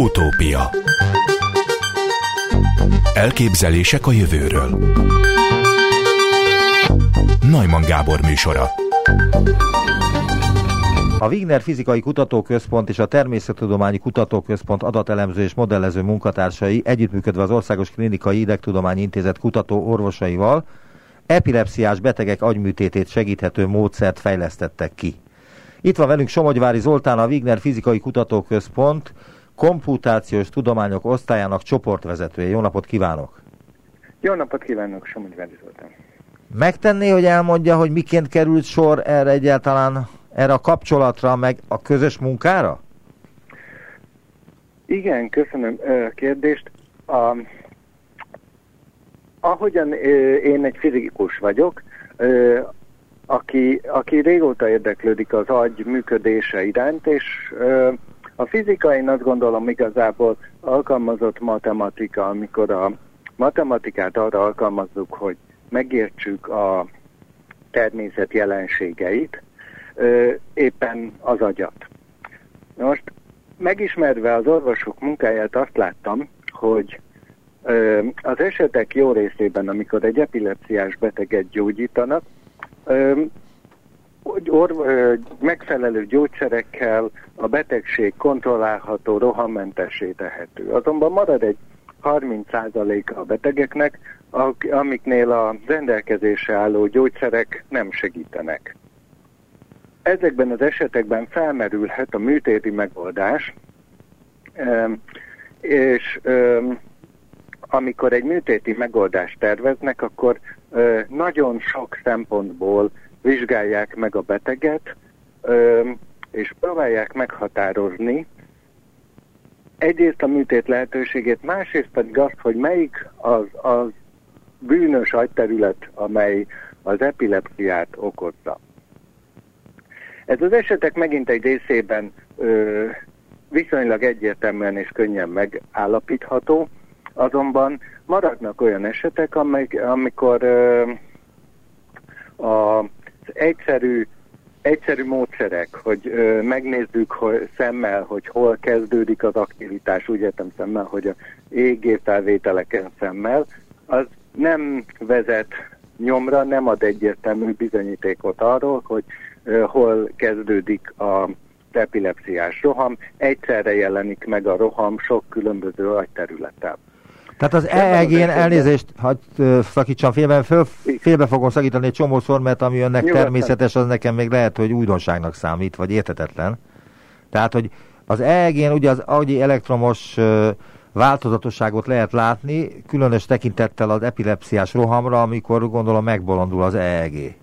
Utópia. Elképzelések a jövőről. Najman Gábor műsora. A Wigner Fizikai Kutatóközpont és a Természettudományi Kutatóközpont adatelemző és modellező munkatársai együttműködve az Országos Klinikai Idegtudományi Intézet kutató orvosaival epilepsziás betegek agyműtétét segíthető módszert fejlesztettek ki. Itt van velünk Somogyvári Zoltán, a Wigner Fizikai Kutatóközpont komputációs tudományok osztályának csoportvezetője. Jó napot kívánok! Jó napot kívánok, Somogyvári Zoltán! Megtenné, hogy elmondja, hogy miként került sor erre egyáltalán, erre a kapcsolatra, meg a közös munkára? Igen, köszönöm a kérdést. A, ahogyan én egy fizikus vagyok, aki, aki régóta érdeklődik az agy működése iránt, és a fizika én azt gondolom igazából alkalmazott matematika, amikor a matematikát arra alkalmazzuk, hogy megértsük a természet jelenségeit, éppen az agyat. Most megismerve az orvosok munkáját azt láttam, hogy az esetek jó részében, amikor egy epilepsziás beteget gyógyítanak, or, megfelelő gyógyszerekkel a betegség kontrollálható, rohammentessé tehető. Azonban marad egy 30% a betegeknek, amiknél a rendelkezésre álló gyógyszerek nem segítenek. Ezekben az esetekben felmerülhet a műtéti megoldás, és amikor egy műtéti megoldást terveznek, akkor nagyon sok szempontból vizsgálják meg a beteget, és próbálják meghatározni egyrészt a műtét lehetőségét, másrészt pedig azt, hogy melyik az, az bűnös agyterület, amely az epilepsziát okozza. Ez az esetek megint egy részében ö, viszonylag egyértelműen és könnyen megállapítható, azonban maradnak olyan esetek, amik, amikor ö, a egyszerű, egyszerű módszerek, hogy ö, megnézzük hogy szemmel, hogy hol kezdődik az aktivitás, úgy értem szemmel, hogy a EEG felvételeken szemmel, az nem vezet nyomra, nem ad egyértelmű bizonyítékot arról, hogy ö, hol kezdődik a epilepsziás roham, egyszerre jelenik meg a roham sok különböző agyterületen. Tehát az EEG-n elnézést, hogy szakítsam félbe, föl, félbe fogom szakítani egy csomószor, mert ami önnek Nyugodtan. természetes, az nekem még lehet, hogy újdonságnak számít, vagy értetetlen. Tehát, hogy az EEG-n ugye az agyi elektromos változatosságot lehet látni, különös tekintettel az epilepsziás rohamra, amikor gondolom megbolondul az EEG.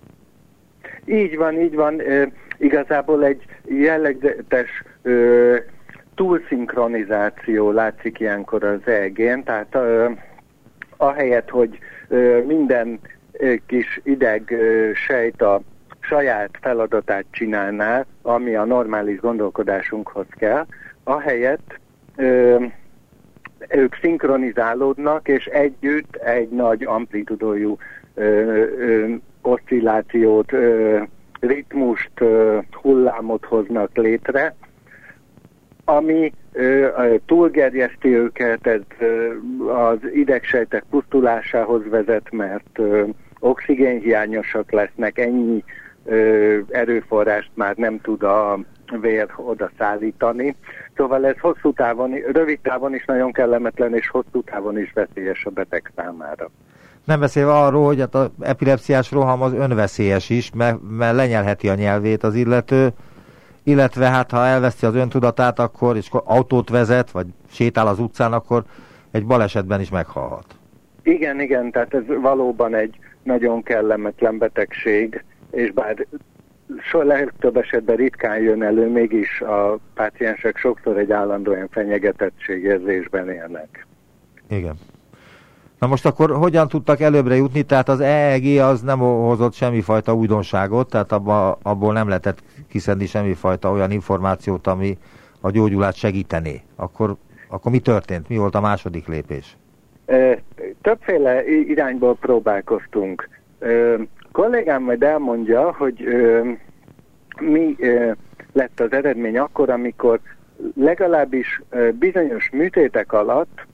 Így van, így van. E, igazából egy jellegzetes e, túlszinkronizáció látszik ilyenkor az EG-n, tehát uh, ahelyett, hogy uh, minden uh, kis ideg uh, sejt a saját feladatát csinálná, ami a normális gondolkodásunkhoz kell, ahelyett uh, ők szinkronizálódnak, és együtt egy nagy amplitudójú oszcillációt, ritmust, hullámot hoznak létre, ami túlgerjeszti őket, ez az idegsejtek pusztulásához vezet, mert oxigénhiányosak lesznek, ennyi erőforrást már nem tud a vér oda szállítani. Szóval ez hosszú távon, rövid távon is nagyon kellemetlen, és hosszú távon is veszélyes a beteg számára. Nem beszélve arról, hogy hát az epilepsziás roham az önveszélyes is, mert, mert lenyelheti a nyelvét az illető, illetve hát ha elveszti az öntudatát, akkor és autót vezet, vagy sétál az utcán, akkor egy balesetben is meghalhat. Igen, igen, tehát ez valóban egy nagyon kellemetlen betegség, és bár so legtöbb esetben ritkán jön elő, mégis a páciensek sokszor egy állandóan fenyegetettségérzésben élnek. Igen. Na most akkor hogyan tudtak előbbre jutni? Tehát az EEG az nem hozott semmifajta újdonságot, tehát abba, abból nem lehetett kiszedni semmifajta olyan információt, ami a gyógyulát segítené. Akkor, akkor mi történt? Mi volt a második lépés? Többféle irányból próbálkoztunk. Kollégám majd elmondja, hogy mi lett az eredmény akkor, amikor legalábbis bizonyos műtétek alatt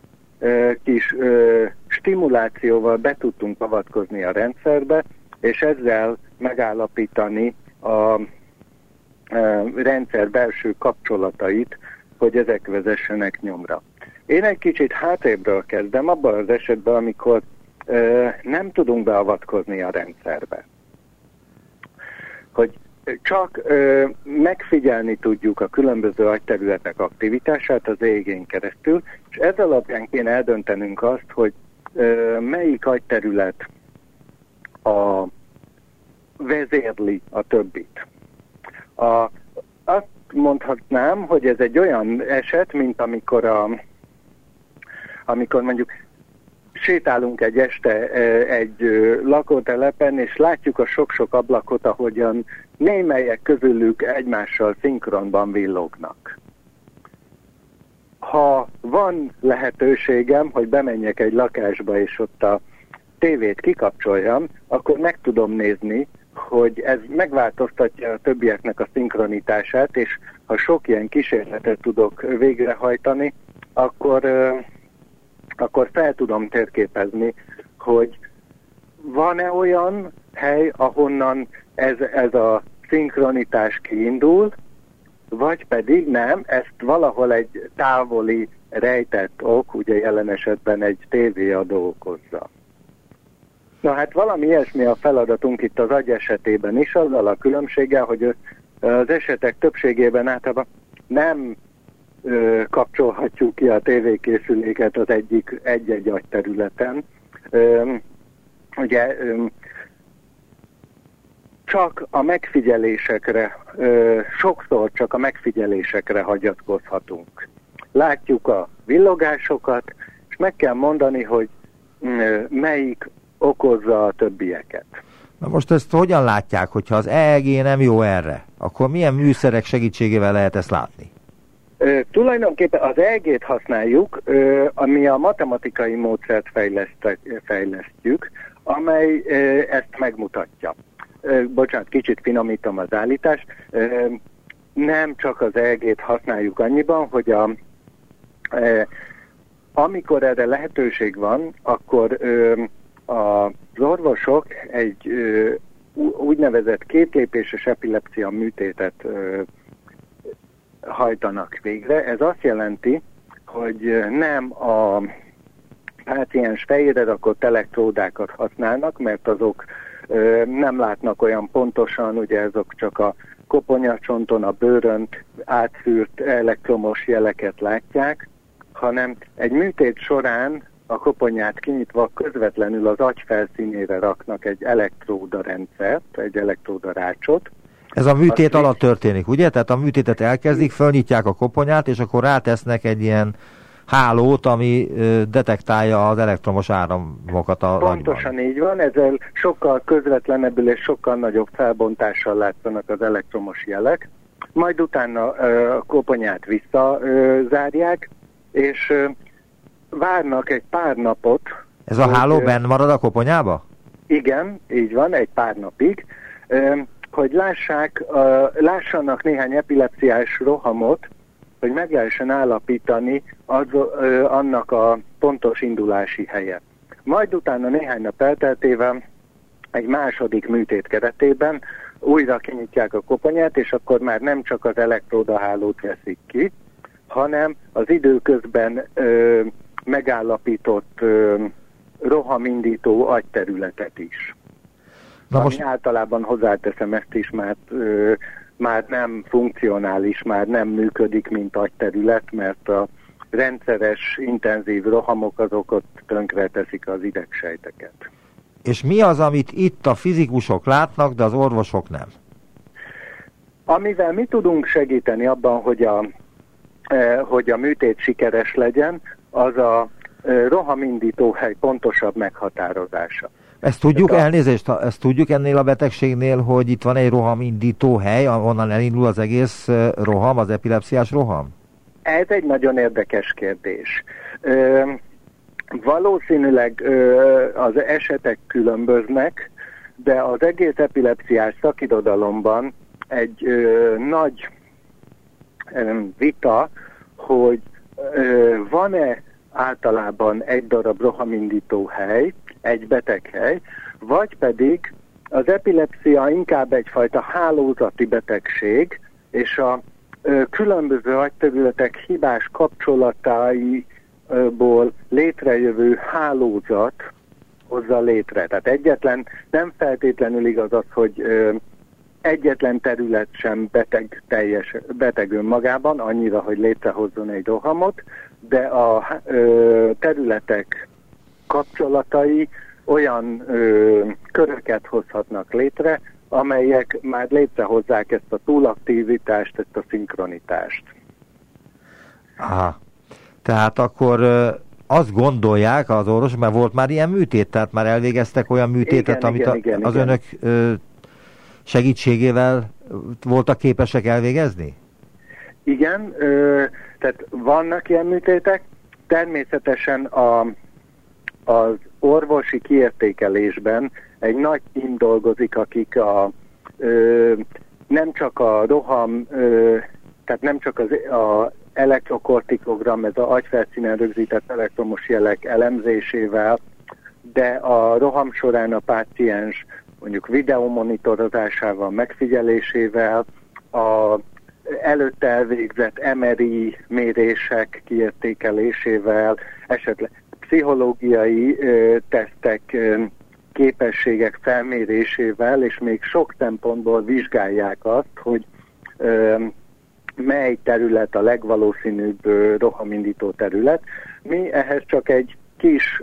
kis stimulációval be tudtunk avatkozni a rendszerbe, és ezzel megállapítani a rendszer belső kapcsolatait, hogy ezek vezessenek nyomra. Én egy kicsit hátrébről kezdem, abban az esetben, amikor nem tudunk beavatkozni a rendszerbe. Hogy csak ö, megfigyelni tudjuk a különböző agyterületek aktivitását az égén keresztül, és ez alapján kéne eldöntenünk azt, hogy ö, melyik agyterület a vezérli a többit. A, azt mondhatnám, hogy ez egy olyan eset, mint amikor a, amikor mondjuk sétálunk egy este egy lakótelepen, és látjuk a sok-sok ablakot, ahogyan némelyek közülük egymással szinkronban villognak. Ha van lehetőségem, hogy bemenjek egy lakásba, és ott a tévét kikapcsoljam, akkor meg tudom nézni, hogy ez megváltoztatja a többieknek a szinkronitását, és ha sok ilyen kísérletet tudok végrehajtani, akkor, akkor fel tudom térképezni, hogy van-e olyan hely, ahonnan ez, ez a szinkronitás kiindul, vagy pedig nem, ezt valahol egy távoli rejtett ok, ugye jelen esetben egy tévéadó okozza. Na hát valami ilyesmi a feladatunk itt az agy esetében is, azzal a különbséggel, hogy az esetek többségében általában nem ö, kapcsolhatjuk ki a tévékészüléket az egyik egy-egy agyterületen. Ö, ugye ö, csak a megfigyelésekre, ö, sokszor csak a megfigyelésekre hagyatkozhatunk. Látjuk a villogásokat, és meg kell mondani, hogy ö, melyik okozza a többieket. Na most ezt hogyan látják, hogyha az EEG nem jó erre? Akkor milyen műszerek segítségével lehet ezt látni? Ö, tulajdonképpen az EEG-t használjuk, ö, ami a matematikai módszert fejlesztjük, amely ö, ezt megmutatja. Bocsánat, kicsit finomítom az állítást. Nem csak az EEG-t használjuk annyiban, hogy a, amikor erre lehetőség van, akkor az orvosok egy úgynevezett kétlépéses epilepsia műtétet hajtanak végre. Ez azt jelenti, hogy nem a páciens fejére rakott elektródákat használnak, mert azok nem látnak olyan pontosan, ugye azok csak a koponyacsonton, a bőrön átszűrt elektromos jeleket látják, hanem egy műtét során a koponyát kinyitva közvetlenül az agy felszínére raknak egy elektróda rendszert, egy elektróda rácsot. Ez a műtét alatt történik, ugye? Tehát a műtétet elkezdik, fölnyitják a koponyát, és akkor rátesznek egy ilyen hálót, ami detektálja az elektromos áramokat a Pontosan agyban. így van, ezzel sokkal közvetlenebbül és sokkal nagyobb felbontással látszanak az elektromos jelek. Majd utána a koponyát visszazárják, és várnak egy pár napot. Ez a háló benn marad a koponyába? Igen, így van, egy pár napig, hogy lássák, lássanak néhány epilepsziás rohamot, hogy meg lehessen állapítani az, annak a pontos indulási helyet. Majd utána néhány nap elteltével egy második műtét keretében újra kinyitják a koponyát, és akkor már nem csak az elektródahálót veszik ki, hanem az időközben ö, megállapított ö, rohamindító agyterületet is. Na most... Ami általában hozzáteszem ezt is, mert ö, már nem funkcionális, már nem működik, mint agyterület, mert a rendszeres, intenzív rohamok azok ott tönkre teszik az idegsejteket. És mi az, amit itt a fizikusok látnak, de az orvosok nem? Amivel mi tudunk segíteni abban, hogy a, eh, hogy a műtét sikeres legyen, az a rohamindító hely pontosabb meghatározása. Ezt tudjuk, a... elnézést, ezt tudjuk ennél a betegségnél, hogy itt van egy rohamindító hely, ahonnan elindul az egész roham, az epilepsziás roham? Ez egy nagyon érdekes kérdés. Ö, valószínűleg ö, az esetek különböznek, de az egész epilepsziás szakirodalomban egy ö, nagy vita, hogy van-e általában egy darab rohamindító hely, egy beteghely, vagy pedig az epilepsia inkább egyfajta hálózati betegség, és a különböző agyterületek hibás kapcsolataiból létrejövő hálózat hozza létre. Tehát egyetlen, nem feltétlenül igaz az, hogy egyetlen terület sem beteg, teljes, beteg önmagában, annyira, hogy létrehozzon egy rohamot, de a ö, területek kapcsolatai olyan ö, köröket hozhatnak létre, amelyek már létrehozzák ezt a túlaktivitást, ezt a szinkronitást. Aha. Tehát akkor ö, azt gondolják az orvos, mert volt már ilyen műtét, tehát már elvégeztek olyan műtétet, Igen, amit igen, a, igen, az igen. önök ö, segítségével voltak képesek elvégezni? Igen, ö, tehát vannak ilyen műtétek, természetesen a, az orvosi kiértékelésben egy nagy tím dolgozik, akik a, ö, nem csak a roham, ö, tehát nem csak az a elektrokortikogram, ez a agyfelszínen rögzített elektromos jelek elemzésével, de a roham során a páciens mondjuk videomonitorozásával, megfigyelésével, a előtte elvégzett MRI mérések kiértékelésével, esetleg pszichológiai tesztek, képességek felmérésével, és még sok szempontból vizsgálják azt, hogy mely terület a legvalószínűbb rohamindító terület. Mi ehhez csak egy kis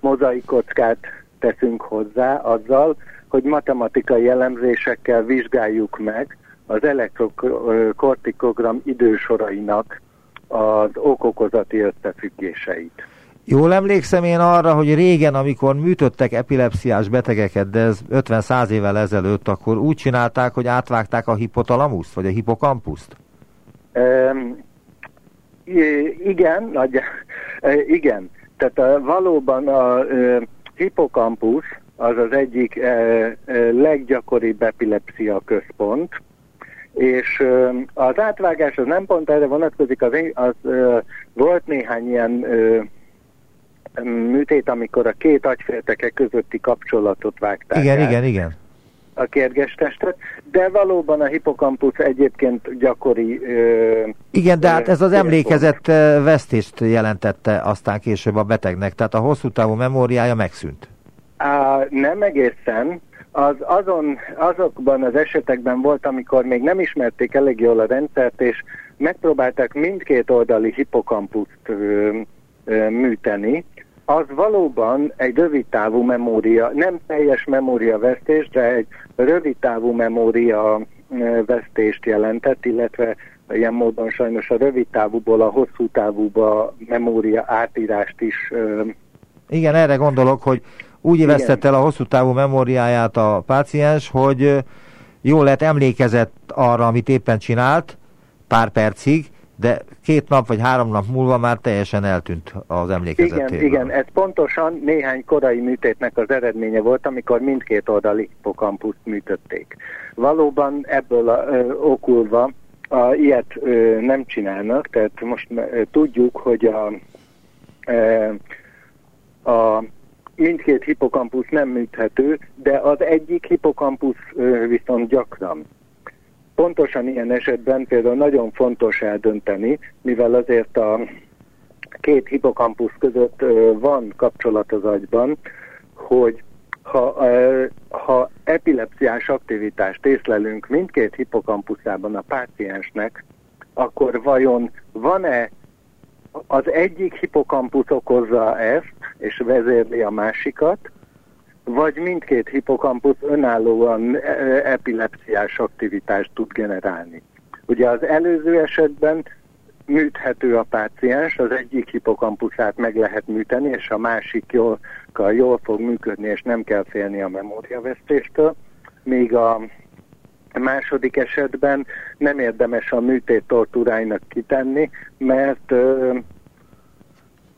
mozaikockát teszünk hozzá azzal, hogy matematikai elemzésekkel vizsgáljuk meg az elektrokortikogram idősorainak az okokozati összefüggéseit. Jól emlékszem én arra, hogy régen, amikor műtöttek epilepsziás betegeket, de ez 50-100 évvel ezelőtt, akkor úgy csinálták, hogy átvágták a hipotalamuszt, vagy a hipokampuszt? Um, igen, nagy, igen. Tehát a, valóban a uh, hipokampus az az egyik leggyakoribb epilepsia központ, és az átvágás az nem pont erre vonatkozik, az, az volt néhány ilyen műtét, amikor a két agyfélteke közötti kapcsolatot vágták Igen, el, igen, igen. a kérgestestet, de valóban a hipokampusz egyébként gyakori... Ö, Igen, de hát ez az emlékezett vesztést jelentette aztán később a betegnek, tehát a hosszú távú memóriája megszűnt. Á, nem egészen. Az, azon, azokban az esetekben volt, amikor még nem ismerték elég jól a rendszert, és megpróbálták mindkét oldali hipokampuszt műteni, az valóban egy rövidtávú memória, nem teljes memóriavesztés, de egy rövidtávú memória vesztést jelentett, illetve ilyen módon sajnos a rövidtávúból a hosszú távúba memória átírást is ö, Igen, erre gondolok, hogy úgy vesztett el a hosszú távú memóriáját a páciens, hogy jól lett emlékezett arra, amit éppen csinált, pár percig, de két nap vagy három nap múlva már teljesen eltűnt az emlékezetéből. Igen, igen, ez pontosan néhány korai műtétnek az eredménye volt, amikor mindkét oldali hipokampuszt műtötték. Valóban ebből a, ö, okulva a, ilyet ö, nem csinálnak, tehát most ö, tudjuk, hogy a, ö, a mindkét hipokampusz nem műthető, de az egyik hipokampusz viszont gyakran. Pontosan ilyen esetben például nagyon fontos eldönteni, mivel azért a két hipokampusz között van kapcsolat az agyban, hogy ha, ha epilepsziás aktivitást észlelünk mindkét hipokampuszában a páciensnek, akkor vajon van-e az egyik hipokampusz okozza ezt, és vezérli a másikat, vagy mindkét hipokampusz önállóan e, epilepsziás aktivitást tud generálni. Ugye az előző esetben műthető a páciens, az egyik hipokampuszát meg lehet műteni, és a másik jól, jól fog működni, és nem kell félni a memóriavesztéstől, míg a második esetben nem érdemes a műtét tortúráinak kitenni, mert ö,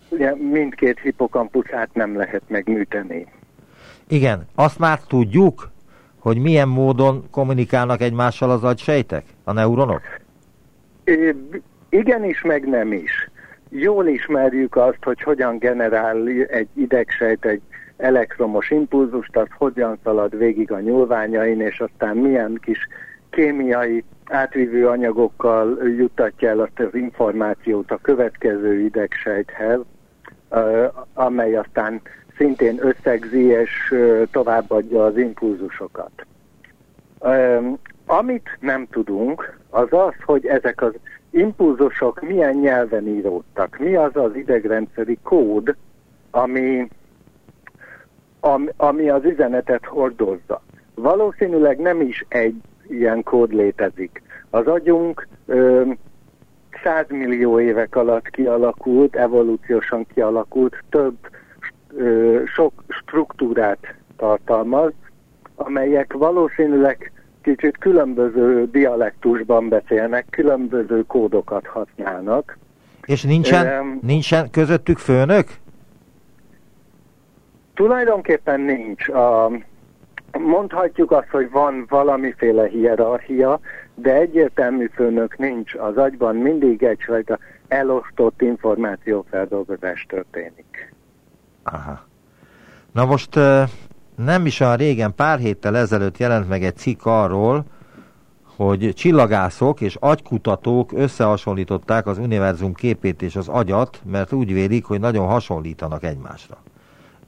ugye mindkét hipokampuszát nem lehet megműteni. Igen, azt már tudjuk, hogy milyen módon kommunikálnak egymással az agysejtek, a neuronok? Igenis, meg nem is. Jól ismerjük azt, hogy hogyan generál egy idegsejt egy elektromos impulzust, az hogyan szalad végig a nyúlványain, és aztán milyen kis kémiai átvívő anyagokkal juttatja el azt az információt a következő idegsejthez, amely aztán szintén összegzi és továbbadja az impulzusokat. Amit nem tudunk, az az, hogy ezek az impulzusok milyen nyelven íródtak. Mi az az idegrendszeri kód, ami, ami, az üzenetet hordozza. Valószínűleg nem is egy ilyen kód létezik. Az agyunk ö, 100 millió évek alatt kialakult, evolúciósan kialakult, több ö, sok struktúrát tartalmaz, amelyek valószínűleg kicsit különböző dialektusban beszélnek, különböző kódokat használnak. És nincsen, um, nincsen közöttük főnök? Tulajdonképpen nincs. Mondhatjuk azt, hogy van valamiféle hierarchia, de egyértelmű főnök nincs. Az agyban mindig egyfajta elosztott információfeldolgozás történik. Aha. Na most nem is olyan régen, pár héttel ezelőtt jelent meg egy cikk arról, hogy csillagászok és agykutatók összehasonlították az univerzum képét és az agyat, mert úgy vélik, hogy nagyon hasonlítanak egymásra.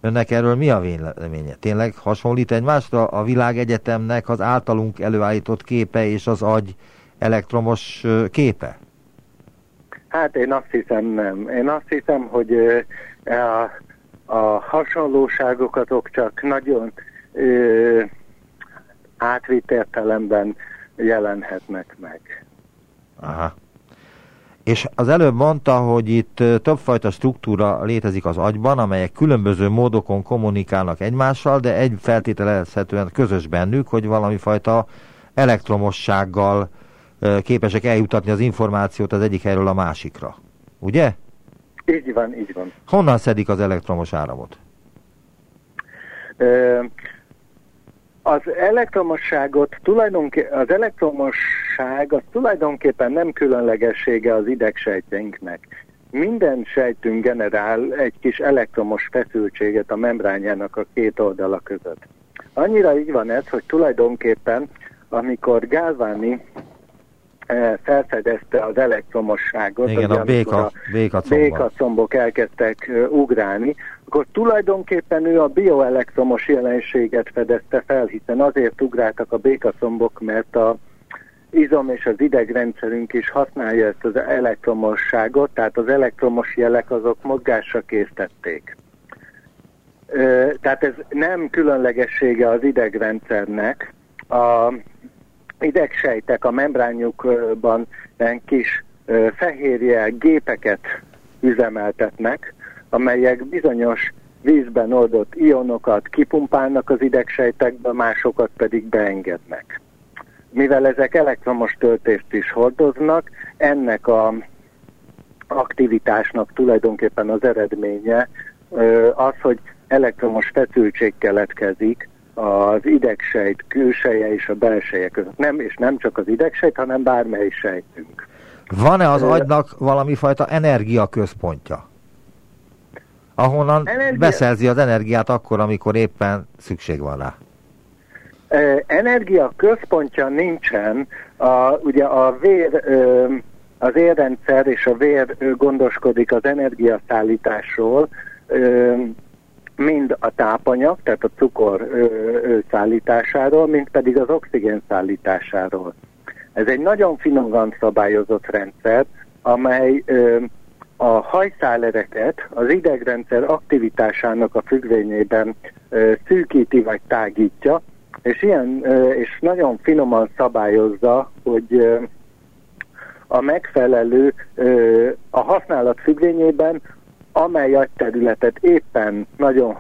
Önnek erről mi a véleménye? Tényleg hasonlít egymásra a világegyetemnek az általunk előállított képe és az agy elektromos képe? Hát én azt hiszem nem. Én azt hiszem, hogy a a hasonlóságokat csak nagyon ö, átvitt értelemben jelenhetnek meg. Aha. És az előbb mondta, hogy itt többfajta struktúra létezik az agyban, amelyek különböző módokon kommunikálnak egymással, de egy feltételezhetően közös bennük, hogy valami fajta elektromossággal képesek eljutatni az információt az egyik helyről a másikra. Ugye? Így van, így van. Honnan szedik az elektromos áramot? Az elektromosságot tulajdonképpen, az elektromosság az tulajdonképpen nem különlegessége az idegsejtjeinknek. Minden sejtünk generál egy kis elektromos feszültséget a membránjának a két oldala között. Annyira így van ez, hogy tulajdonképpen amikor Galvani felfedezte az elektromosságot, Igen, a béka, béka, béka combok elkezdtek ugrálni, akkor tulajdonképpen ő a bioelektromos jelenséget fedezte fel, hiszen azért ugráltak a békacombok, mert a izom és az idegrendszerünk is használja ezt az elektromosságot, tehát az elektromos jelek azok mozgásra készítették. Tehát ez nem különlegessége az idegrendszernek. A idegsejtek a membránjukban kis fehérje gépeket üzemeltetnek, amelyek bizonyos vízben oldott ionokat kipumpálnak az idegsejtekbe, másokat pedig beengednek. Mivel ezek elektromos töltést is hordoznak, ennek a aktivitásnak tulajdonképpen az eredménye az, hogy elektromos feszültség keletkezik az idegsejt külseje és a belseje között. Nem, és nem csak az idegsejt, hanem bármely sejtünk. Van-e az agynak valami fajta energiaközpontja? Ahonnan Energia... beszerzi az energiát akkor, amikor éppen szükség van rá? Energia központja nincsen. A, ugye a vér, az érrendszer és a vér gondoskodik az energiaszállításról, mind a tápanyag, tehát a cukor szállításáról, mind pedig az oxigén szállításáról. Ez egy nagyon finoman szabályozott rendszer, amely a hajszálereket az idegrendszer aktivitásának a függvényében ö, szűkíti vagy tágítja, és, ilyen, és nagyon finoman szabályozza, hogy a megfelelő, a használat függvényében amely agyterületet éppen nagyon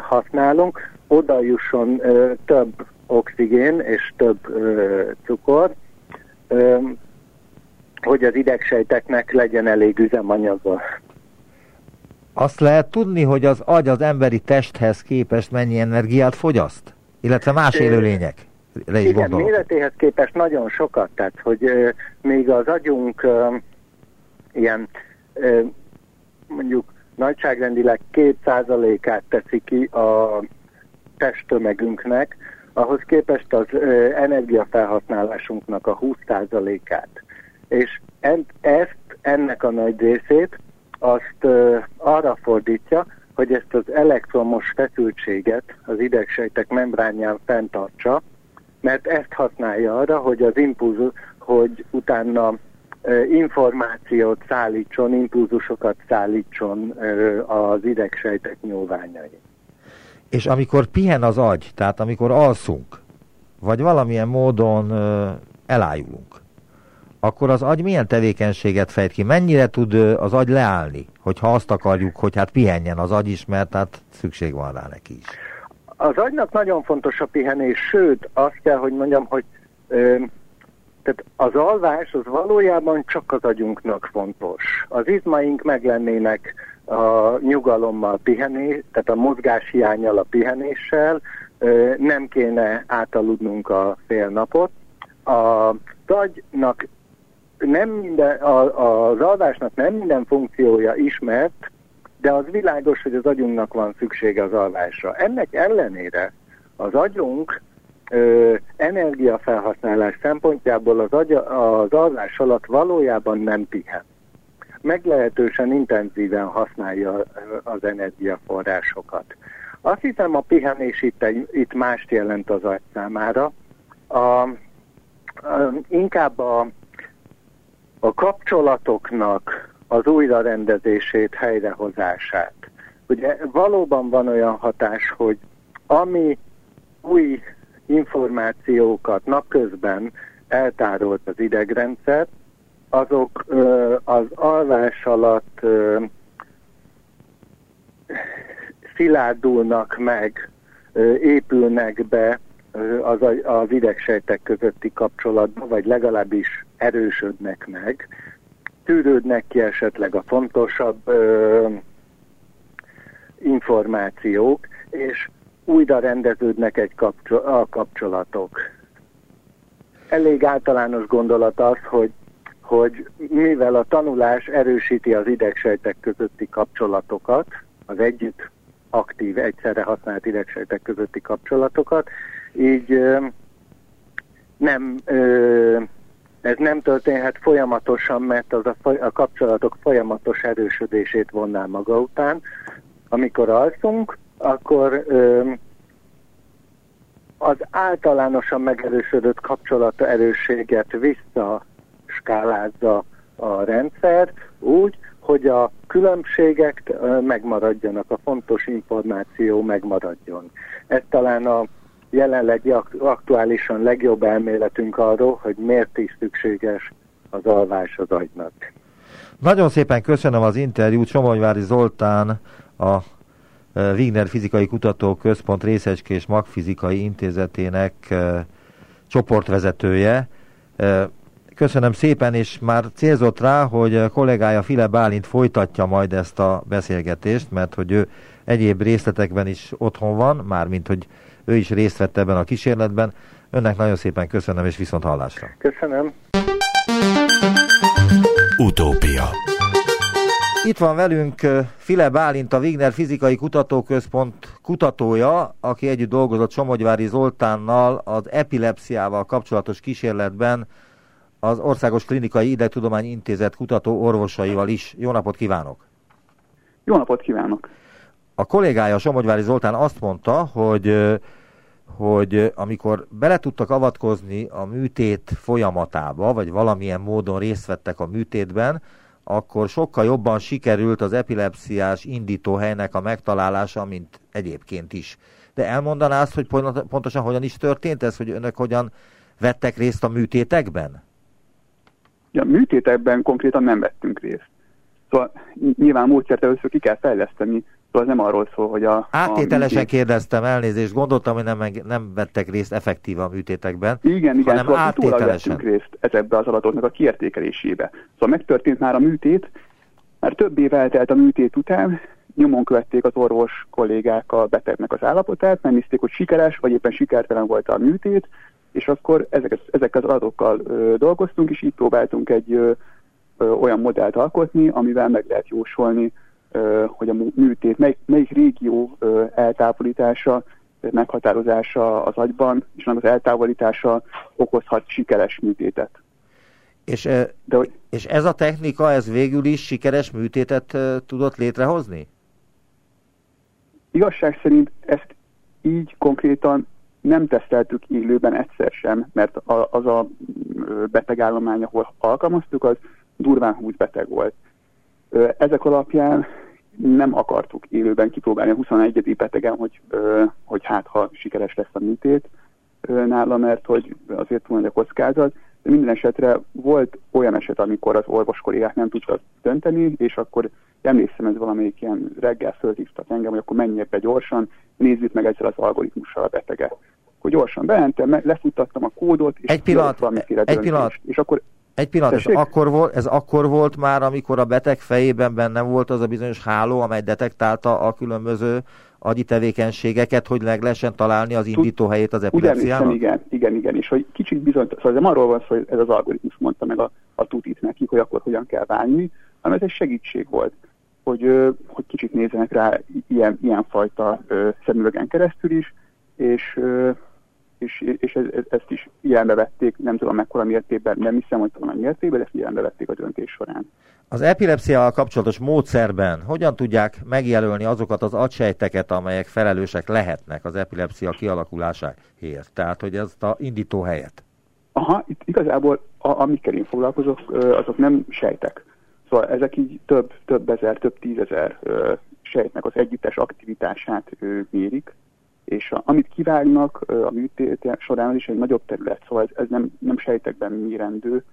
használunk, oda jusson több oxigén és több cukor, hogy az idegsejteknek legyen elég üzemanyaga. Azt lehet tudni, hogy az agy az emberi testhez képest mennyi energiát fogyaszt? Illetve más élőlények? is Igen, gondolok. méretéhez képest nagyon sokat, tehát hogy ö, még az agyunk ö, ilyen ö, mondjuk nagyságrendileg 2%-át teszi ki a testtömegünknek, ahhoz képest az ö, energiafelhasználásunknak a 20%-át. És en, ezt, ennek a nagy részét azt ö, arra fordítja, hogy ezt az elektromos feszültséget az idegsejtek membránján fenntartsa, mert ezt használja arra, hogy az impulzus, hogy utána információt szállítson, impulzusokat szállítson az idegsejtek nyúlványai. És amikor pihen az agy, tehát amikor alszunk, vagy valamilyen módon elájulunk, akkor az agy milyen tevékenységet fejt ki? Mennyire tud az agy leállni, hogyha azt akarjuk, hogy hát pihenjen az agy is, mert hát szükség van rá neki is. Az agynak nagyon fontos a pihenés, sőt, azt kell, hogy mondjam, hogy ö, tehát az alvás az valójában csak az agyunknak fontos. Az izmaink meglennének a nyugalommal pihenés, tehát a mozgás hiányjal a pihenéssel, ö, nem kéne átaludnunk a fél napot. A agynak nem minden, a, az alvásnak nem minden funkciója ismert, de az világos, hogy az agyunknak van szüksége az alvásra. Ennek ellenére az agyunk ö, energiafelhasználás szempontjából az, agy, az alvás alatt valójában nem pihen. Meglehetősen intenzíven használja az energiaforrásokat. Azt hiszem a pihenés itt, egy, itt mást jelent az agy számára. A, a, inkább a, a kapcsolatoknak az újrarendezését, helyrehozását. Ugye valóban van olyan hatás, hogy ami új információkat napközben eltárolt az idegrendszer, azok ö, az alvás alatt ö, szilárdulnak meg, ö, épülnek be az, az idegsejtek közötti kapcsolatba, vagy legalábbis erősödnek meg, tűrődnek ki esetleg a fontosabb ö, információk, és újra rendeződnek egy kapcsol- a kapcsolatok. Elég általános gondolat az, hogy, hogy mivel a tanulás erősíti az idegsejtek közötti kapcsolatokat, az együtt aktív, egyszerre használt idegsejtek közötti kapcsolatokat, így ö, nem ö, ez nem történhet folyamatosan, mert az a, foly- a kapcsolatok folyamatos erősödését vonná maga után. Amikor alszunk, akkor ö, az általánosan megerősödött kapcsolata erősséget visszaskálázza a rendszer úgy, hogy a különbségek megmaradjanak, a fontos információ megmaradjon. Ez talán a jelenlegi aktuálisan legjobb elméletünk arról, hogy miért is szükséges az alvás az agynak. Nagyon szépen köszönöm az interjút. Somogyvári Zoltán, a Wigner Fizikai Kutatóközpont Részecskés Magfizikai Intézetének csoportvezetője. Köszönöm szépen, és már célzott rá, hogy kollégája File Bálint folytatja majd ezt a beszélgetést, mert hogy ő egyéb részletekben is otthon van, mármint hogy ő is részt vett ebben a kísérletben. Önnek nagyon szépen köszönöm, és viszont hallásra. Köszönöm. Utópia Itt van velünk File Bálint, a Wigner Fizikai Kutatóközpont kutatója, aki együtt dolgozott Somogyvári Zoltánnal az epilepsziával kapcsolatos kísérletben az Országos Klinikai Idegtudományi Intézet kutató orvosaival is. Jó napot kívánok! Jó napot kívánok! A kollégája Somogyvári Zoltán azt mondta, hogy, hogy amikor bele tudtak avatkozni a műtét folyamatába, vagy valamilyen módon részt vettek a műtétben, akkor sokkal jobban sikerült az epilepsziás indítóhelynek a megtalálása, mint egyébként is. De elmondaná azt, hogy pontosan hogyan is történt ez, hogy önök hogyan vettek részt a műtétekben? Ja, műtétekben konkrétan nem vettünk részt. Szóval nyilván módszert először ki kell fejleszteni, Szóval nem arról szól, hogy a... Áttételesen a műtét... kérdeztem, elnézést, gondoltam, hogy nem, nem vettek részt effektív a műtétekben. Igen, igen, hanem szóval áttételesen. részt ezekbe az adatoknak a kiértékelésébe. Szóval megtörtént már a műtét, már több év eltelt a műtét után, nyomon követték az orvos kollégák a betegnek az állapotát, megnézték, hogy sikeres, vagy éppen sikertelen volt a műtét, És akkor ezek, ezek az adatokkal ö, dolgoztunk, és így próbáltunk egy ö, ö, olyan modellt alkotni, amivel meg lehet jósolni, ö, hogy a műtét, melyik, melyik régió ö, eltávolítása, meghatározása az agyban, és az eltávolítása okozhat sikeres műtétet. És, De, hogy... és ez a technika, ez végül is sikeres műtétet tudott létrehozni? Igazság szerint ezt így konkrétan nem teszteltük élőben egyszer sem, mert az a betegállomány, ahol alkalmaztuk, az durván 20 beteg volt. Ezek alapján nem akartuk élőben kipróbálni a 21. betegen, hogy, hogy hát ha sikeres lesz a műtét nála, mert hogy azért nagy a kockázat, de minden esetre volt olyan eset, amikor az orvos kollégák nem tudtak dönteni, és akkor emlékszem, ez valamelyik ilyen reggel fölhívtak engem, hogy akkor menjek be gyorsan, nézzük meg ezzel az algoritmussal a beteget. Akkor gyorsan bementem, lefuttattam a kódot, és egy pillanat, egy pillanat. És akkor egy pillanat, ez akkor, volt, ez akkor volt már, amikor a beteg fejében benne volt az a bizonyos háló, amely detektálta a különböző agyi tevékenységeket, hogy meg lehessen találni az indító helyét az epilepsziának? igen, igen, igen, és hogy kicsit bizony, szóval nem arról van szó, hogy ez az algoritmus mondta meg a, a tutit nekik, hogy akkor hogyan kell válni, hanem ez egy segítség volt, hogy, hogy kicsit nézzenek rá ilyen, ilyen fajta szemüvegen keresztül is, és és, és ez, ez, ezt is ilyenbe vették, nem tudom mekkora mértékben, nem hiszem, hogy talán mértékben, de ezt ilyenbe vették a döntés során. Az epilepsziával kapcsolatos módszerben hogyan tudják megjelölni azokat az agysejteket, amelyek felelősek lehetnek az epilepsia kialakulásáért? Tehát, hogy ez a indító helyet? Aha, itt igazából a, amikkel én foglalkozok, azok nem sejtek. Szóval ezek így több, több ezer, több tízezer sejtnek az együttes aktivitását mérik, és a, amit kivágnak a műtét során, az is egy nagyobb terület, szóval ez, ez nem, nem sejtekben mérendő,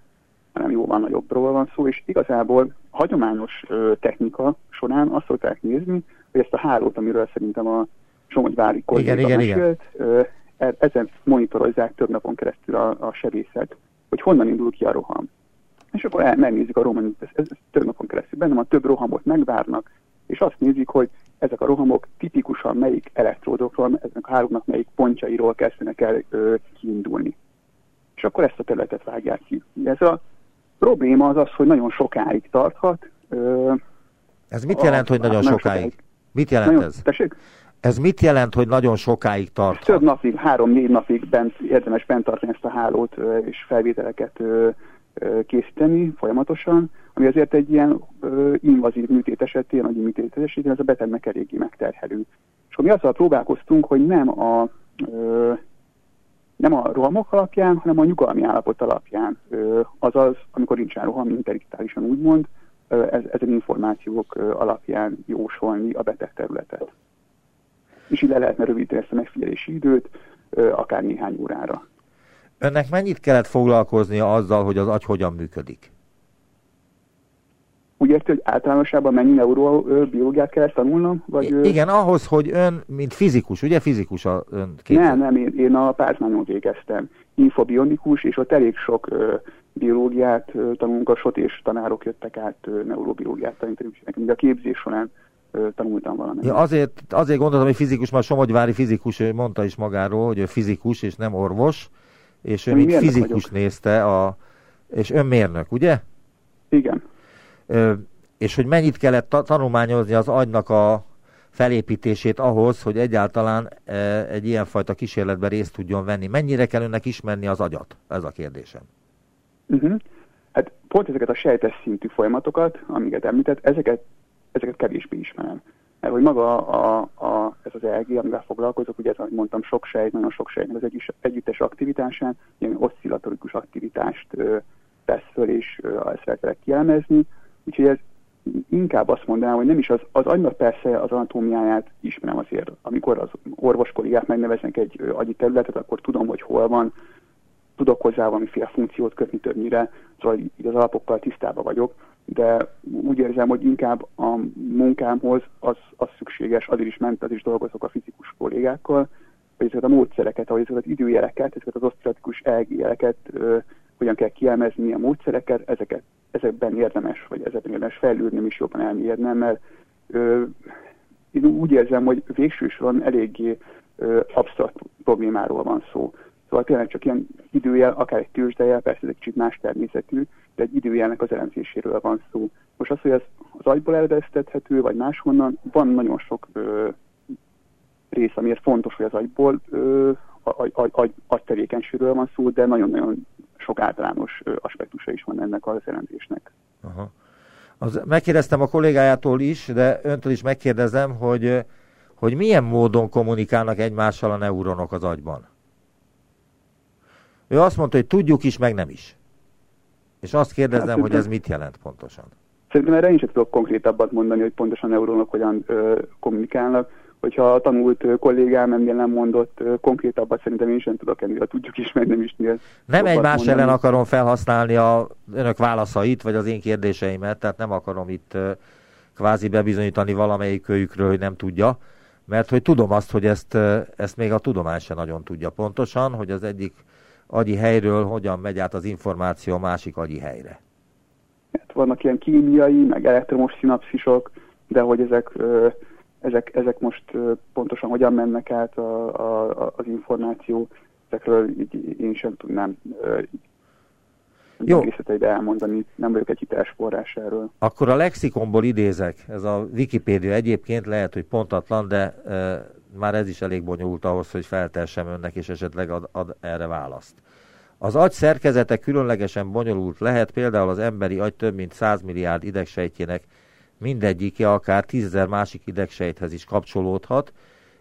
hanem jóval nagyobbról van szó, és igazából hagyományos ö, technika során azt szokták nézni, hogy ezt a hálót, amiről szerintem a Somogyvári kolléga mesélt, ö, e, ezen monitorozzák több napon keresztül a, a sebészek, hogy honnan indul ki a roham. És akkor el, megnézik a rohamot, ez, ez, ez több napon keresztül benne van, több rohamot megvárnak, és azt nézik, hogy ezek a rohamok tipikusan melyik elektródokról, ezek a hálóknak melyik pontjairól kezdenek el ö, kiindulni. És akkor ezt a területet vágják ki. Ez a probléma az az, hogy nagyon sokáig tarthat. Ö, ez mit jelent, a, hogy nagyon sokáig? sokáig? Mit jelent nagyon, ez? Tessék? Ez mit jelent, hogy nagyon sokáig tart? Több napig, három-négy napig bent, érdemes bent tartani ezt a hálót és felvételeket készíteni folyamatosan, ami azért egy ilyen ö, invazív műtét esetén, nagy műtét esetén ez a betegnek eléggé megterhelő. És akkor mi azzal próbálkoztunk, hogy nem a, nem a rohamok alapján, hanem a nyugalmi állapot alapján, azaz, amikor nincsen roham, interiktálisan úgymond, ö, ez, ezen információk ö, alapján jósolni a beteg területet. És így le lehetne rövidíteni ezt a megfigyelési időt, akár néhány órára. Önnek mennyit kellett foglalkoznia azzal, hogy az agy hogyan működik? Úgy érti, hogy általánosában mennyi neurobiológiát kell ezt tanulnom? Vagy, igen, ahhoz, hogy ön, mint fizikus, ugye fizikus a ön képzel? Nem, nem, én, én a Pázmányon végeztem. Infobionikus, és ott elég sok ö, biológiát ö, tanulunk, a SOT és tanárok jöttek át ö, neurobiológiát tanítani, nekem a képzés során ö, tanultam valamit. Ja, azért, azért gondoltam, hogy fizikus, mert Somogyvári fizikus ő mondta is magáról, hogy ő fizikus és nem orvos, és ő mint fizikus vagyok. nézte, a, és önmérnök, ugye? Igen. Ö, és hogy mennyit kellett ta tanulmányozni az agynak a felépítését ahhoz, hogy egyáltalán e, egy ilyenfajta kísérletben részt tudjon venni. Mennyire kell önnek ismerni az agyat? Ez a kérdésem. Uh-huh. Hát pont ezeket a sejtes szintű folyamatokat, amiket említett, ezeket, ezeket kevésbé ismerem. Mert hogy maga a, a, ez az EEG, amivel foglalkozok, ugye ez, ahogy mondtam, sok sejt, nagyon sok sejt, az egy, együttes aktivitásán, ilyen oszcillatorikus aktivitást ö, tesz föl, és ö, ezt fel kell kielemezni. Úgyhogy ez inkább azt mondanám, hogy nem is az, az agynak persze az anatómiáját ismerem azért. Amikor az orvos kollégák megneveznek egy agyi területet, akkor tudom, hogy hol van, tudok hozzá valamiféle funkciót kötni többnyire, szóval így az alapokkal tisztában vagyok de úgy érzem, hogy inkább a munkámhoz az, az szükséges, azért is ment, az is dolgozok a fizikus kollégákkal, hogy ezeket a módszereket, hogy ezeket az időjeleket, ezeket az osztratikus ö, hogyan kell kielmezni a módszereket, ezeket, ezekben érdemes, vagy ezekben érdemes felülni, is jobban elmérnem, mert ö, én úgy érzem, hogy végső soron eléggé ö, absztrakt problémáról van szó. Szóval tényleg csak ilyen időjel, akár egy tőzsdejel, persze ez egy kicsit más természetű, de egy időjelnek az elemzéséről van szó. Most az, hogy ez az agyból eredeztethető, vagy máshonnan, van nagyon sok ö, rész, amiért fontos, hogy az agyból ö, agy, agy, agy, agytevékenységről van szó, de nagyon-nagyon sok általános ö, aspektusa is van ennek az elemzésnek. Aha. Az, megkérdeztem a kollégájától is, de öntől is megkérdezem, hogy, hogy milyen módon kommunikálnak egymással a neuronok az agyban. Ő azt mondta, hogy tudjuk is, meg nem is. És azt kérdezem, hát, hogy ez mit jelent pontosan. Szerintem erre én sem tudok konkrétabbat mondani, hogy pontosan a neuronok hogyan ö, kommunikálnak. Hogyha a tanult kollégám ennél nem mondott ö, konkrétabbat, szerintem én sem tudok ennél, tudjuk is, meg nem is. Nem egymás mondani. ellen akarom felhasználni a önök válaszait, vagy az én kérdéseimet, tehát nem akarom itt ö, kvázi bebizonyítani valamelyik kölyükről, hogy nem tudja, mert hogy tudom azt, hogy ezt, ezt még a tudomány sem nagyon tudja pontosan, hogy az egyik agyi helyről hogyan megy át az információ a másik agyi helyre. Hát vannak ilyen kémiai, meg elektromos szinapszisok, de hogy ezek, ezek, ezek most pontosan hogyan mennek át a, a, az információ, ezekről így én sem tudnám jó. részleteibe elmondani, nem vagyok egy hiteles forrás erről. Akkor a lexikonból idézek, ez a Wikipédia egyébként lehet, hogy pontatlan, de már ez is elég bonyolult ahhoz, hogy feltessem önnek, és esetleg ad, ad erre választ. Az agy szerkezete különlegesen bonyolult lehet, például az emberi agy több mint 100 milliárd idegsejtjének mindegyike akár tízezer másik idegsejthez is kapcsolódhat,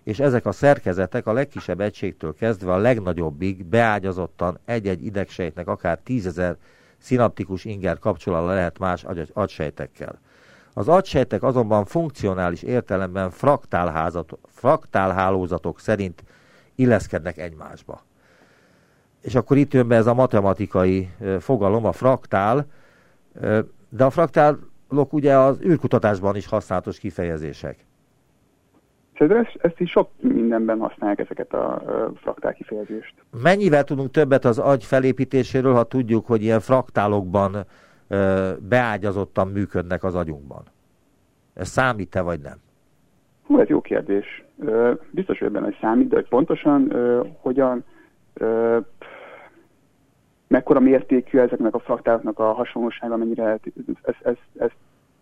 és ezek a szerkezetek a legkisebb egységtől kezdve a legnagyobbig beágyazottan egy-egy idegsejtnek akár tízezer szinaptikus inger kapcsolata lehet más agy agysejtekkel. Az agysejtek azonban funkcionális értelemben fraktálhálózatok szerint illeszkednek egymásba. És akkor itt jön be ez a matematikai fogalom, a fraktál, de a fraktálok ugye az űrkutatásban is használatos kifejezések. Szerintem ezt, ezt is sok mindenben használják ezeket a fraktál kifejezést. Mennyivel tudunk többet az agy felépítéséről, ha tudjuk, hogy ilyen fraktálokban beágyazottan működnek az agyunkban? Ez számít-e, vagy nem? Hú, ez jó kérdés. Biztos, hogy ebben hogy számít, de hogy pontosan hogyan, mekkora mértékű ezeknek a fraktáloknak a hasonlósága, mennyire ez, ez, ez,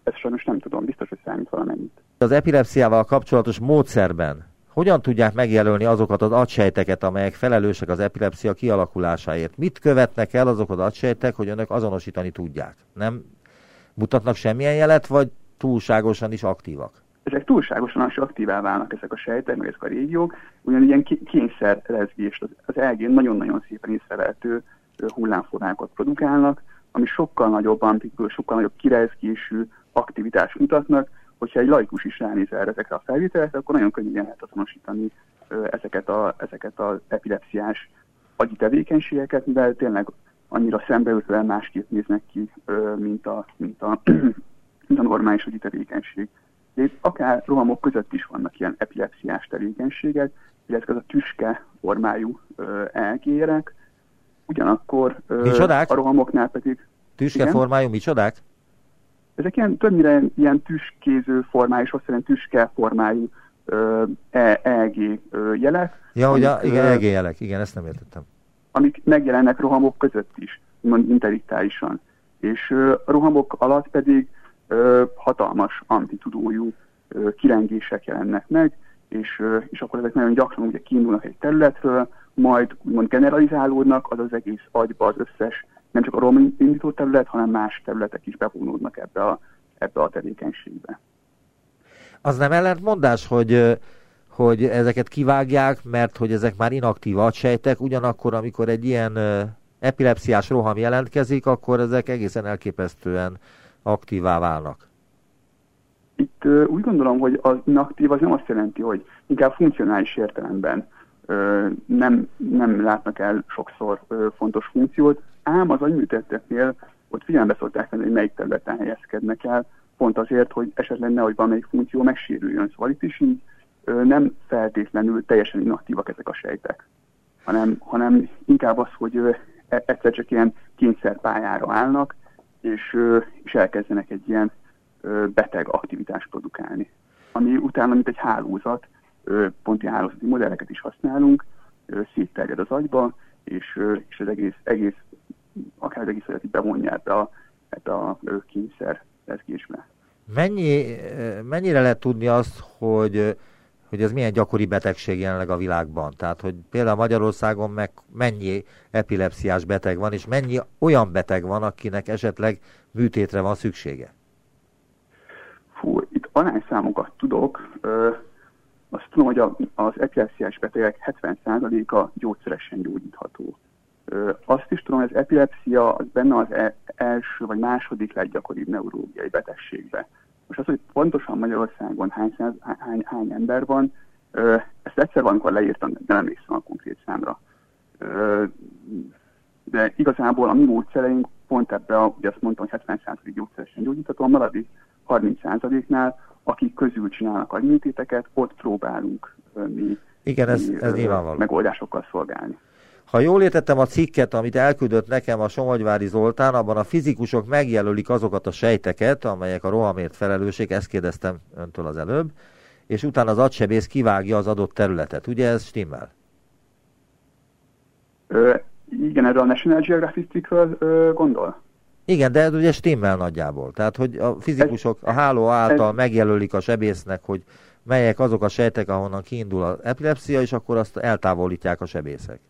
ez, sajnos nem tudom, biztos, hogy számít valamennyit. Az epilepsziával kapcsolatos módszerben hogyan tudják megjelölni azokat az agysejteket, amelyek felelősek az epilepsia kialakulásáért? Mit követnek el azok az agysejtek, hogy önök azonosítani tudják? Nem mutatnak semmilyen jelet, vagy túlságosan is aktívak? Ezek túlságosan is aktívá válnak ezek a sejtek, meg ezek a régiók, ugyan ilyen kényszer rezgést, az, az elgén nagyon-nagyon szépen észrevehető hullámformákat produkálnak, ami sokkal nagyobb amplitúdó, sokkal nagyobb kirezgésű aktivitást mutatnak, hogyha egy laikus is ránéz erre ezekre a felvételekre, akkor nagyon könnyen lehet azonosítani ezeket, a, ezeket az epilepsziás agyi tevékenységeket, mivel tényleg annyira szembeütően másképp néznek ki, mint a, mint a, mint a normális agyi tevékenység. De itt akár rohamok között is vannak ilyen epilepsziás tevékenységek, illetve az a tüske formájú elgérek, ugyanakkor Micsodák? a rohamoknál pedig... Tüske igen, formájú micsodák? Ezek ilyen, többnyire ilyen tüskéző formájú, sokszor tüske formájú EEG jelek. Ja, hogy a, igen, EEG jelek, igen, ezt nem értettem. Amik megjelennek rohamok között is, mond interiktálisan. És a rohamok alatt pedig hatalmas amplitudójú ö, kilengések jelennek meg, és, és akkor ezek nagyon gyakran ugye kiindulnak egy területről, majd úgymond generalizálódnak, az az egész agyba az összes, nem csak a rom indító terület, hanem más területek is bevonódnak ebbe a, ebbe a tevékenységbe. Az nem ellentmondás, hogy hogy ezeket kivágják, mert hogy ezek már inaktív agysejtek, ugyanakkor, amikor egy ilyen epilepsziás roham jelentkezik, akkor ezek egészen elképesztően aktívá válnak. Itt úgy gondolom, hogy az inaktív az nem azt jelenti, hogy inkább funkcionális értelemben nem, nem látnak el sokszor fontos funkciót, ám az agyműtetteknél ott figyelembe szokták venni, hogy melyik területen helyezkednek el, pont azért, hogy esetleg nehogy valamelyik funkció megsérüljön. Szóval itt is így nem feltétlenül teljesen inaktívak ezek a sejtek, hanem, hanem inkább az, hogy e, egyszer csak ilyen kényszerpályára állnak, és, és elkezdenek egy ilyen beteg aktivitást produkálni. Ami utána, mint egy hálózat, pont ilyen hálózati modelleket is használunk, szétterjed az agyba, és, és az egész, egész akár az egész életet bevonja ebbe a, ebbe a kényszer lezgésbe. Mennyi, mennyire lehet tudni azt, hogy, hogy ez milyen gyakori betegség jelenleg a világban? Tehát, hogy például Magyarországon meg mennyi epilepsziás beteg van, és mennyi olyan beteg van, akinek esetleg műtétre van szüksége? Fú, itt arányszámokat tudok. Ö, azt tudom, hogy a, az epilepsziás betegek 70%-a gyógyszeresen gyógyítható. Azt is tudom, hogy az epilepsia az benne az e- első vagy második leggyakoribb neurológiai betegségbe. Most az, hogy pontosan Magyarországon hány, száz, hány, hány ember van, ezt egyszer valamikor leírtam, de nem emlékszem a konkrét számra. De igazából a mi módszereink pont ebbe, a, ugye azt mondtam, hogy 70% gyógyszeresen gyógyítható, a maradék 30%-nál, akik közül csinálnak agyműtéteket, ott próbálunk mi, Igen, ez, mi, ez nyilvánvaló. megoldásokkal szolgálni. Ha jól értettem a cikket, amit elküldött nekem a Somogyvári Zoltán, abban a fizikusok megjelölik azokat a sejteket, amelyek a rohamért felelősség, ezt kérdeztem öntől az előbb, és utána az agysebész kivágja az adott területet. Ugye ez stimmel? Ö, igen, erről a National Geographic cikkről gondol? Igen, de ez ugye stimmel nagyjából. Tehát, hogy a fizikusok a háló által ez, megjelölik a sebésznek, hogy melyek azok a sejtek, ahonnan kiindul az epilepsia, és akkor azt eltávolítják a sebészek.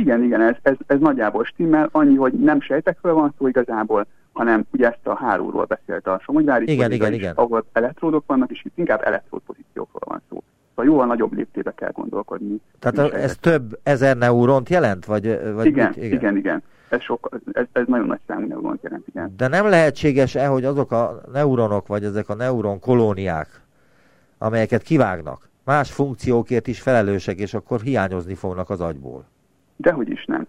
Igen, igen, ez, ez, ez nagyjából stimmel, annyi, hogy nem sejtekről van szó igazából, hanem ugye ezt a hálóról beszélt a Somogyvári, igen, igen, igen. ahol elektródok vannak, és itt inkább elektródpozíciókról van szó. Szóval jóval nagyobb léptébe kell gondolkodni. Tehát ez több ezer neuront jelent? Vagy, vagy igen, mit? igen, igen, igen. Ez, sok, ez, ez nagyon nagy számú neuront jelent, igen. De nem lehetséges-e, hogy azok a neuronok, vagy ezek a neuron kolóniák, amelyeket kivágnak, más funkciókért is felelősek, és akkor hiányozni fognak az agyból? Dehogy is nem.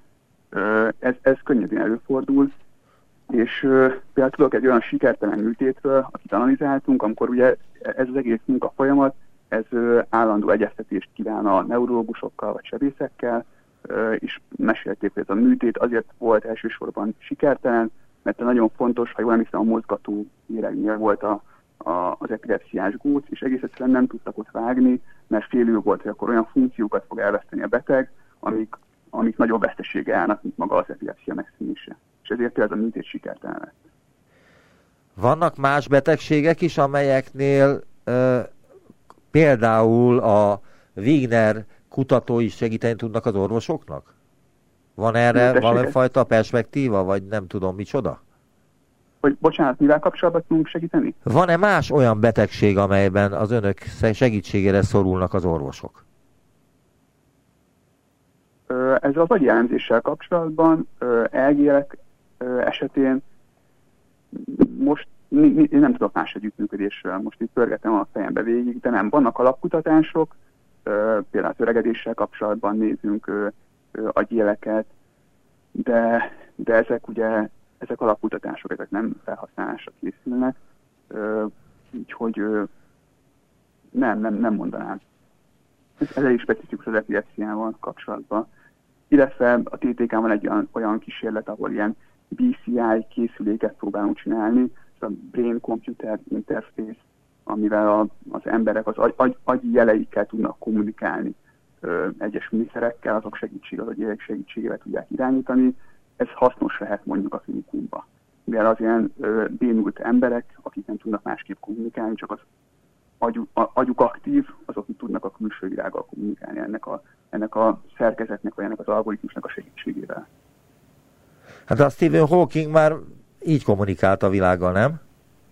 Ez, ez könnyedén előfordul, és például tudok egy olyan sikertelen műtétről, akit analizáltunk, amikor ugye ez az egész munka folyamat, ez állandó egyeztetést kíván a neurológusokkal vagy sebészekkel, és mesélték, hogy ez a műtét azért volt elsősorban sikertelen, mert nagyon fontos, ha jól emlékszem, a mozgató méregnél volt a, a, az epilepsziás góc, és egész egyszerűen nem tudtak ott vágni, mert félő volt, hogy akkor olyan funkciókat fog elveszteni a beteg, amik, amik nagyobb vesztesége állnak, mint maga az epilepsia megszűnése. És ezért ez a műtét sikertelen lett. Vannak más betegségek is, amelyeknél ö, például a Wigner kutatói segíteni tudnak az orvosoknak? Van erre valamifajta perspektíva, vagy nem tudom micsoda? Hogy bocsánat, mivel kapcsolatban tudunk segíteni? Van-e más olyan betegség, amelyben az önök segítségére szorulnak az orvosok? Ezzel az agyjellemzéssel kapcsolatban elgélek esetén most én nem tudok más együttműködésről, most itt pörgetem a fejembe végig, de nem, vannak alapkutatások, például az öregedéssel kapcsolatban nézünk agyéleket, de, de ezek ugye, ezek alapkutatások, ezek nem felhasználásra készülnek, úgyhogy nem, nem, nem mondanám. Ez, elég specifikus az epilepsziával kapcsolatban. Illetve a TTK-ban van egy olyan, olyan kísérlet, ahol ilyen BCI készüléket próbálunk csinálni, ez a Brain Computer Interface amivel a, az emberek az agy, agy, agyi jeleikkel tudnak kommunikálni ö, egyes műszerekkel, azok segítségével, az agyérek segítségével tudják irányítani. Ez hasznos lehet mondjuk a klinikumba. Mivel az ilyen ö, bénult emberek, akik nem tudnak másképp kommunikálni, csak az agyuk, a, agyuk aktív, azok tudnak a külső világgal kommunikálni ennek a, ennek a szerkezetnek, vagy ennek az algoritmusnak a segítségével. Hát a Stephen Hawking már így kommunikált a világgal, nem?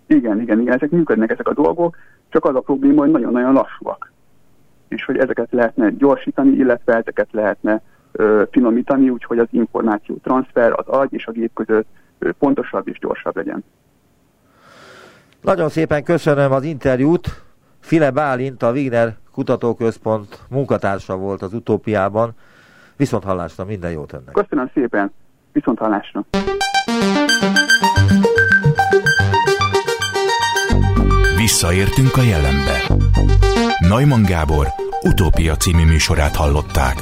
Igen, igen, igen, ezek működnek ezek a dolgok, csak az a probléma, hogy nagyon-nagyon lassúak. És hogy ezeket lehetne gyorsítani, illetve ezeket lehetne ö, finomítani, úgyhogy az információ transfer az agy és a gép között ö, pontosabb és gyorsabb legyen. Nagyon szépen köszönöm az interjút. File Bálint, a Wigner Kutatóközpont munkatársa volt az utópiában. Viszont hallásra, minden jót önnek. Köszönöm szépen, viszont hallásra. Visszaértünk a jelenbe. Neumann Gábor utópia című műsorát hallották.